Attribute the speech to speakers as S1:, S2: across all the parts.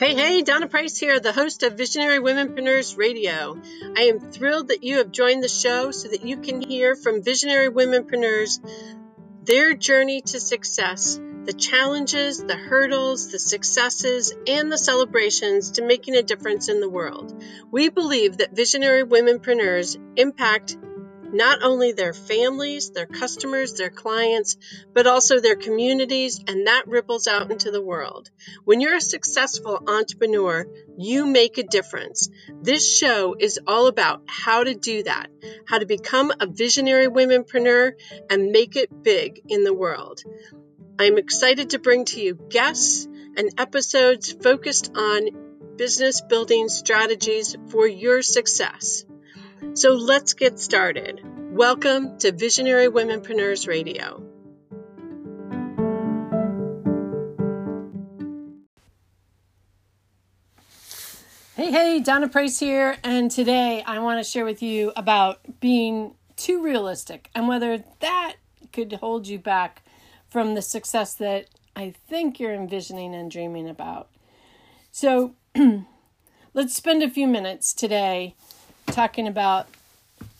S1: Hey, hey, Donna Price here, the host of Visionary Womenpreneurs Radio. I am thrilled that you have joined the show so that you can hear from visionary womenpreneurs their journey to success, the challenges, the hurdles, the successes, and the celebrations to making a difference in the world. We believe that visionary womenpreneurs impact not only their families, their customers, their clients, but also their communities, and that ripples out into the world. When you're a successful entrepreneur, you make a difference. This show is all about how to do that, how to become a visionary womenpreneur and make it big in the world. I'm excited to bring to you guests and episodes focused on business building strategies for your success. So let's get started. Welcome to Visionary Womenpreneurs Radio. Hey, hey, Donna Price here, and today I want to share with you about being too realistic and whether that could hold you back from the success that I think you're envisioning and dreaming about. So, let's spend a few minutes today talking about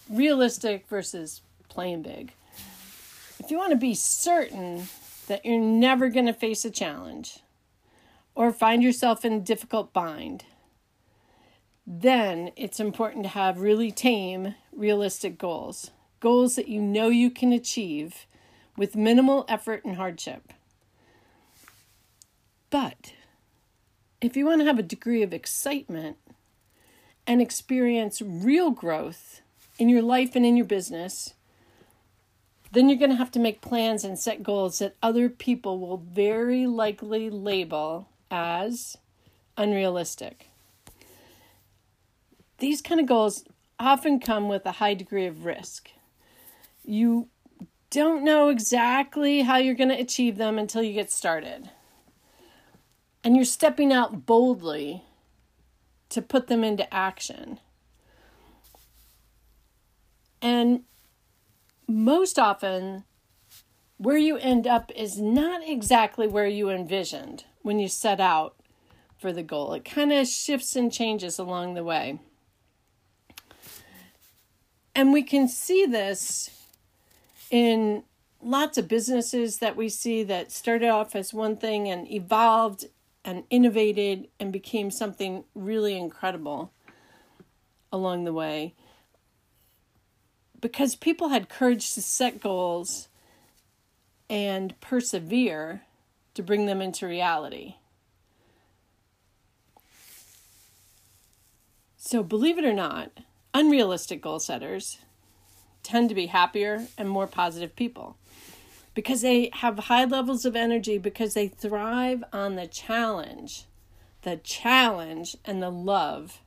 S1: realistic versus playing big. If you want to be certain that you're never going to face a challenge or find yourself in a difficult bind, then it's important to have really tame, realistic goals. Goals that you know you can achieve with minimal effort and hardship. But if you want to have a degree of excitement and experience real growth in your life and in your business, then you're going to have to make plans and set goals that other people will very likely label as unrealistic. These kind of goals often come with a high degree of risk. You don't know exactly how you're going to achieve them until you get started. And you're stepping out boldly to put them into action. And most often, where you end up is not exactly where you envisioned when you set out for the goal. It kind of shifts and changes along the way. And we can see this in lots of businesses that we see that started off as one thing and evolved and innovated and became something really incredible along the way. Because people had courage to set goals and persevere to bring them into reality. So, believe it or not, unrealistic goal setters tend to be happier and more positive people because they have high levels of energy because they thrive on the challenge, the challenge and the love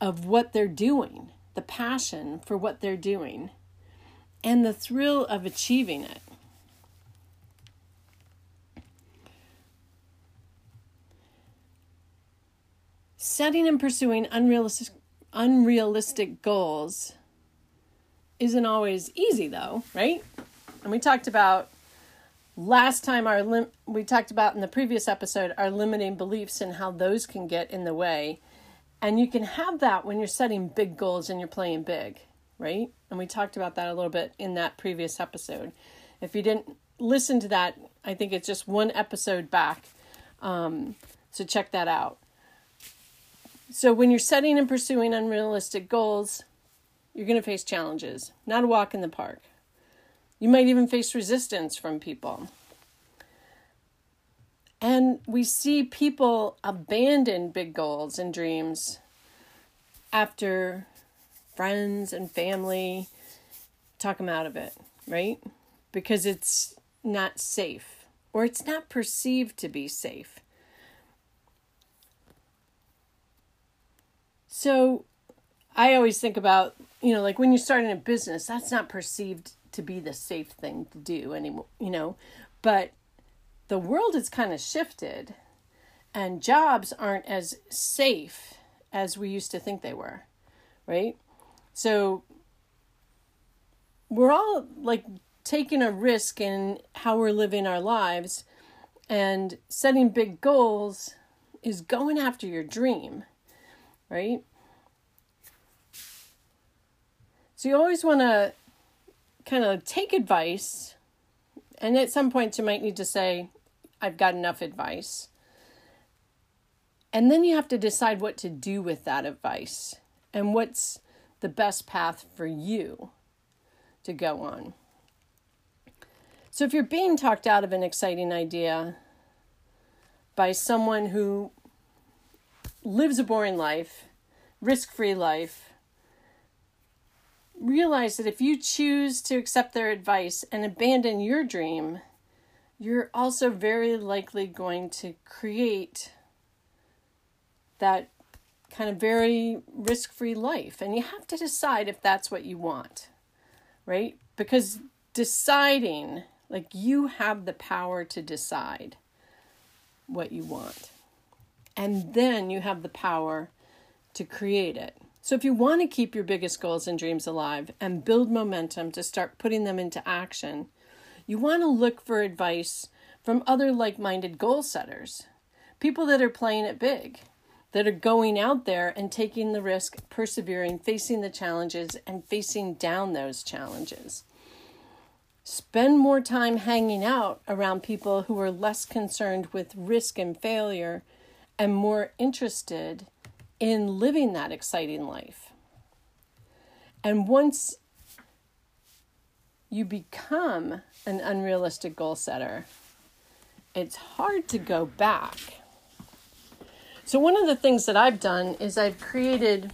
S1: of what they're doing, the passion for what they're doing, and the thrill of achieving it. Setting and pursuing unrealistic unrealistic goals isn't always easy though, right? And we talked about last time our lim- we talked about in the previous episode our limiting beliefs and how those can get in the way. And you can have that when you're setting big goals and you're playing big, right? And we talked about that a little bit in that previous episode. If you didn't listen to that, I think it's just one episode back. Um, so check that out. So when you're setting and pursuing unrealistic goals, you're going to face challenges, not a walk in the park. You might even face resistance from people. And we see people abandon big goals and dreams after friends and family talk them out of it, right? Because it's not safe or it's not perceived to be safe. So I always think about, you know, like when you're starting a business, that's not perceived to be the safe thing to do anymore, you know. But the world has kind of shifted and jobs aren't as safe as we used to think they were, right? So we're all like taking a risk in how we're living our lives and setting big goals is going after your dream, right? So you always want to kind of take advice, and at some point you might need to say, I've got enough advice. And then you have to decide what to do with that advice and what's the best path for you to go on. So, if you're being talked out of an exciting idea by someone who lives a boring life, risk free life, realize that if you choose to accept their advice and abandon your dream, you're also very likely going to create that kind of very risk free life. And you have to decide if that's what you want, right? Because deciding, like you have the power to decide what you want. And then you have the power to create it. So, if you want to keep your biggest goals and dreams alive and build momentum to start putting them into action, you want to look for advice from other like minded goal setters, people that are playing it big, that are going out there and taking the risk, persevering, facing the challenges, and facing down those challenges. Spend more time hanging out around people who are less concerned with risk and failure and more interested in living that exciting life. And once you become an unrealistic goal setter, it's hard to go back. So, one of the things that I've done is I've created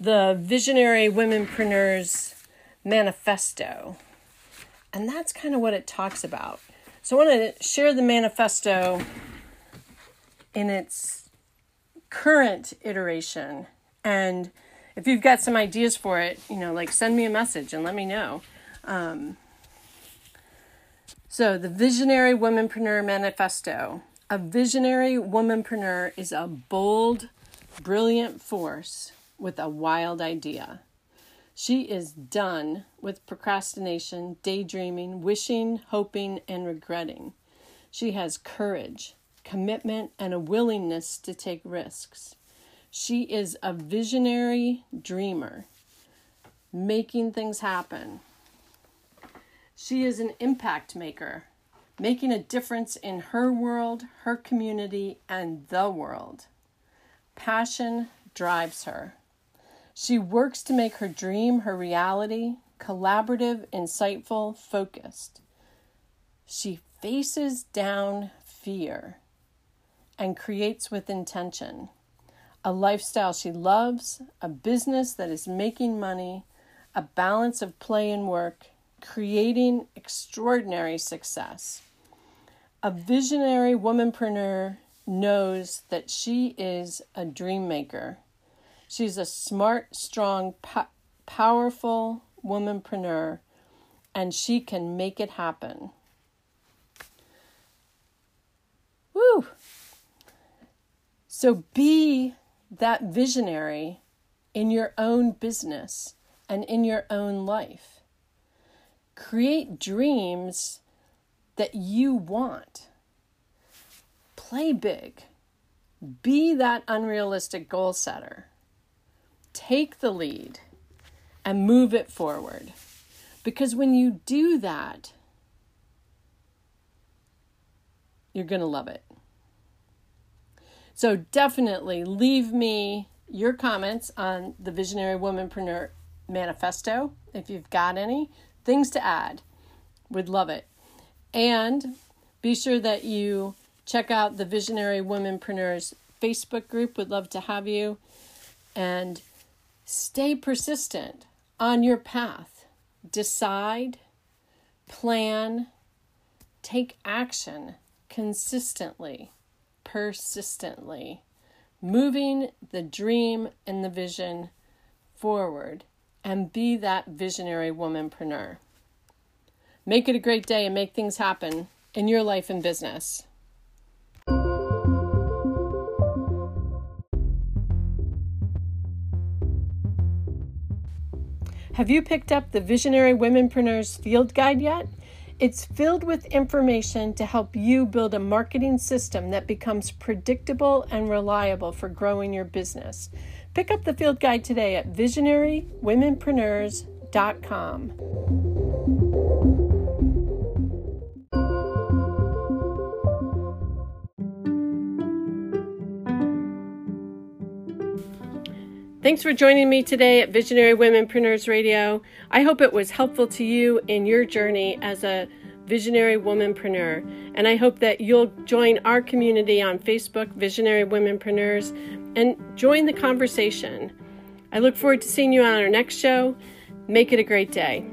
S1: the Visionary Womenpreneurs Manifesto. And that's kind of what it talks about. So, I want to share the manifesto in its current iteration. And if you've got some ideas for it, you know, like send me a message and let me know. Um, so, the Visionary Womanpreneur Manifesto. A visionary womanpreneur is a bold, brilliant force with a wild idea. She is done with procrastination, daydreaming, wishing, hoping, and regretting. She has courage, commitment, and a willingness to take risks. She is a visionary dreamer, making things happen. She is an impact maker, making a difference in her world, her community, and the world. Passion drives her. She works to make her dream her reality, collaborative, insightful, focused. She faces down fear and creates with intention. A lifestyle she loves, a business that is making money, a balance of play and work, creating extraordinary success. A visionary womanpreneur knows that she is a dream maker. She's a smart, strong, po- powerful womanpreneur, and she can make it happen. So be that visionary in your own business and in your own life. Create dreams that you want. Play big. Be that unrealistic goal setter. Take the lead and move it forward. Because when you do that, you're going to love it. So definitely leave me your comments on the Visionary Womanpreneur Manifesto if you've got any things to add. Would love it. And be sure that you check out the Visionary Womanpreneurs Facebook group. Would love to have you. And stay persistent on your path. Decide, plan, take action consistently persistently, moving the dream and the vision forward, and be that visionary womanpreneur. Make it a great day and make things happen in your life and business. Have you picked up the Visionary Womenpreneurs Field Guide yet? It's filled with information to help you build a marketing system that becomes predictable and reliable for growing your business. Pick up the field guide today at visionarywomenpreneurs.com. Thanks for joining me today at Visionary Womenpreneurs Radio. I hope it was helpful to you in your journey as a visionary womanpreneur. And I hope that you'll join our community on Facebook, Visionary Womenpreneurs, and join the conversation. I look forward to seeing you on our next show. Make it a great day.